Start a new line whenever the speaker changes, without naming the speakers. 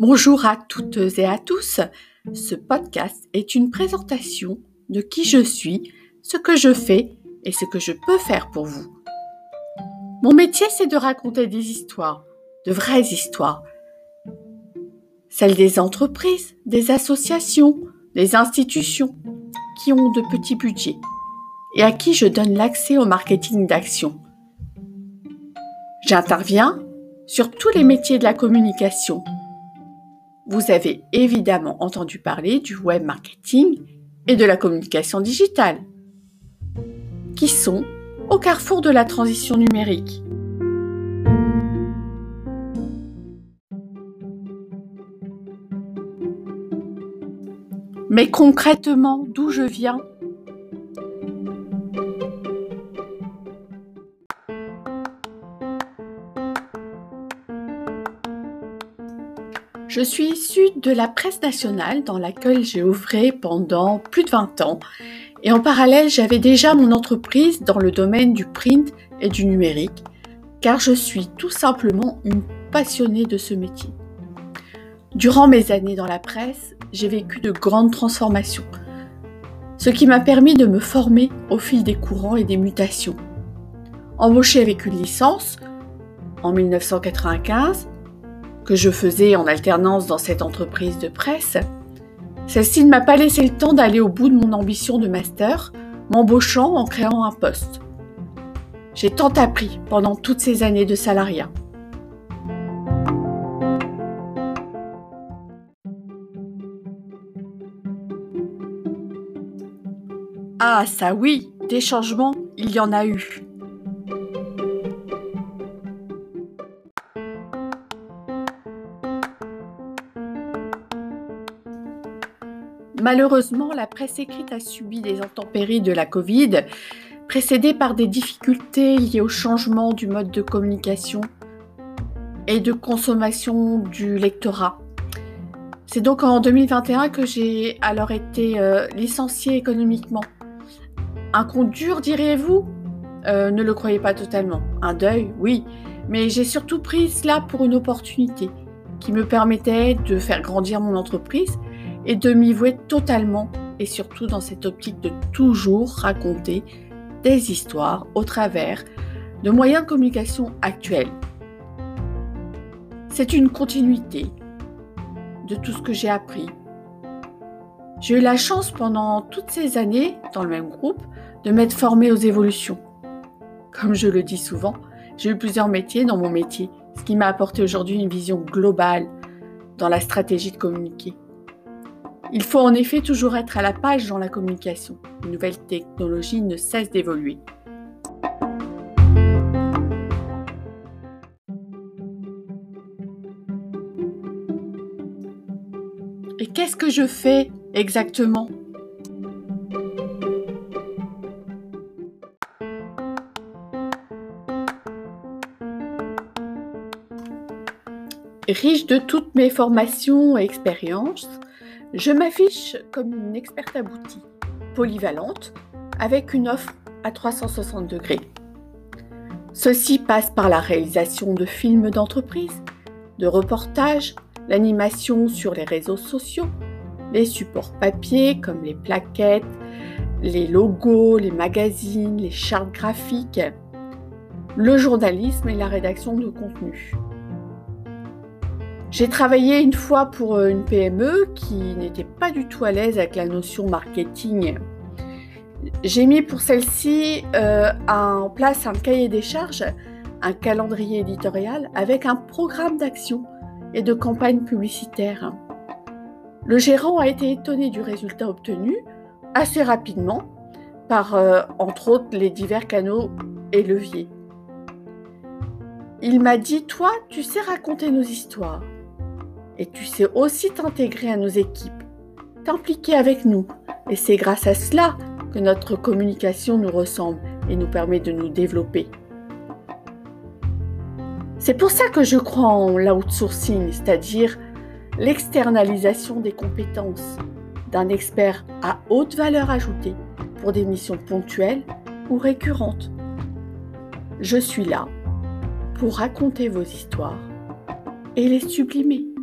Bonjour à toutes et à tous. Ce podcast est une présentation de qui je suis, ce que je fais et ce que je peux faire pour vous. Mon métier, c'est de raconter des histoires, de vraies histoires. Celles des entreprises, des associations, des institutions qui ont de petits budgets et à qui je donne l'accès au marketing d'action. J'interviens sur tous les métiers de la communication. Vous avez évidemment entendu parler du web marketing et de la communication digitale, qui sont au carrefour de la transition numérique. Mais concrètement, d'où je viens? Je suis issue de la presse nationale dans laquelle j'ai œuvré pendant plus de 20 ans et en parallèle j'avais déjà mon entreprise dans le domaine du print et du numérique car je suis tout simplement une passionnée de ce métier. Durant mes années dans la presse, j'ai vécu de grandes transformations, ce qui m'a permis de me former au fil des courants et des mutations. Embauchée avec une licence en 1995, que je faisais en alternance dans cette entreprise de presse, celle-ci ne m'a pas laissé le temps d'aller au bout de mon ambition de master, m'embauchant en créant un poste. J'ai tant appris pendant toutes ces années de salariat. Ah ça oui, des changements, il y en a eu. Malheureusement, la presse écrite a subi des intempéries de la Covid, précédées par des difficultés liées au changement du mode de communication et de consommation du lectorat. C'est donc en 2021 que j'ai alors été euh, licenciée économiquement. Un compte dur, diriez-vous? Euh, Ne le croyez pas totalement. Un deuil, oui, mais j'ai surtout pris cela pour une opportunité qui me permettait de faire grandir mon entreprise et de m'y vouer totalement et surtout dans cette optique de toujours raconter des histoires au travers de moyens de communication actuels. C'est une continuité de tout ce que j'ai appris. J'ai eu la chance pendant toutes ces années dans le même groupe de m'être formée aux évolutions. Comme je le dis souvent, j'ai eu plusieurs métiers dans mon métier, ce qui m'a apporté aujourd'hui une vision globale dans la stratégie de communiquer. Il faut en effet toujours être à la page dans la communication. Une nouvelle technologie ne cesse d'évoluer. Et qu'est-ce que je fais exactement? Riche de toutes mes formations et expériences, je m'affiche comme une experte aboutie, polyvalente, avec une offre à 360 degrés. Ceci passe par la réalisation de films d'entreprise, de reportages, l'animation sur les réseaux sociaux, les supports papier comme les plaquettes, les logos, les magazines, les chartes graphiques, le journalisme et la rédaction de contenu. J'ai travaillé une fois pour euh, une PME qui n'était pas du tout à l'aise avec la notion marketing. J'ai mis pour celle-ci euh, en place un cahier des charges, un calendrier éditorial avec un programme d'action et de campagne publicitaire. Le gérant a été étonné du résultat obtenu assez rapidement par, euh, entre autres, les divers canaux et leviers. Il m'a dit, toi, tu sais raconter nos histoires. Et tu sais aussi t'intégrer à nos équipes, t'impliquer avec nous. Et c'est grâce à cela que notre communication nous ressemble et nous permet de nous développer. C'est pour ça que je crois en l'outsourcing, c'est-à-dire l'externalisation des compétences d'un expert à haute valeur ajoutée pour des missions ponctuelles ou récurrentes. Je suis là pour raconter vos histoires et les sublimer.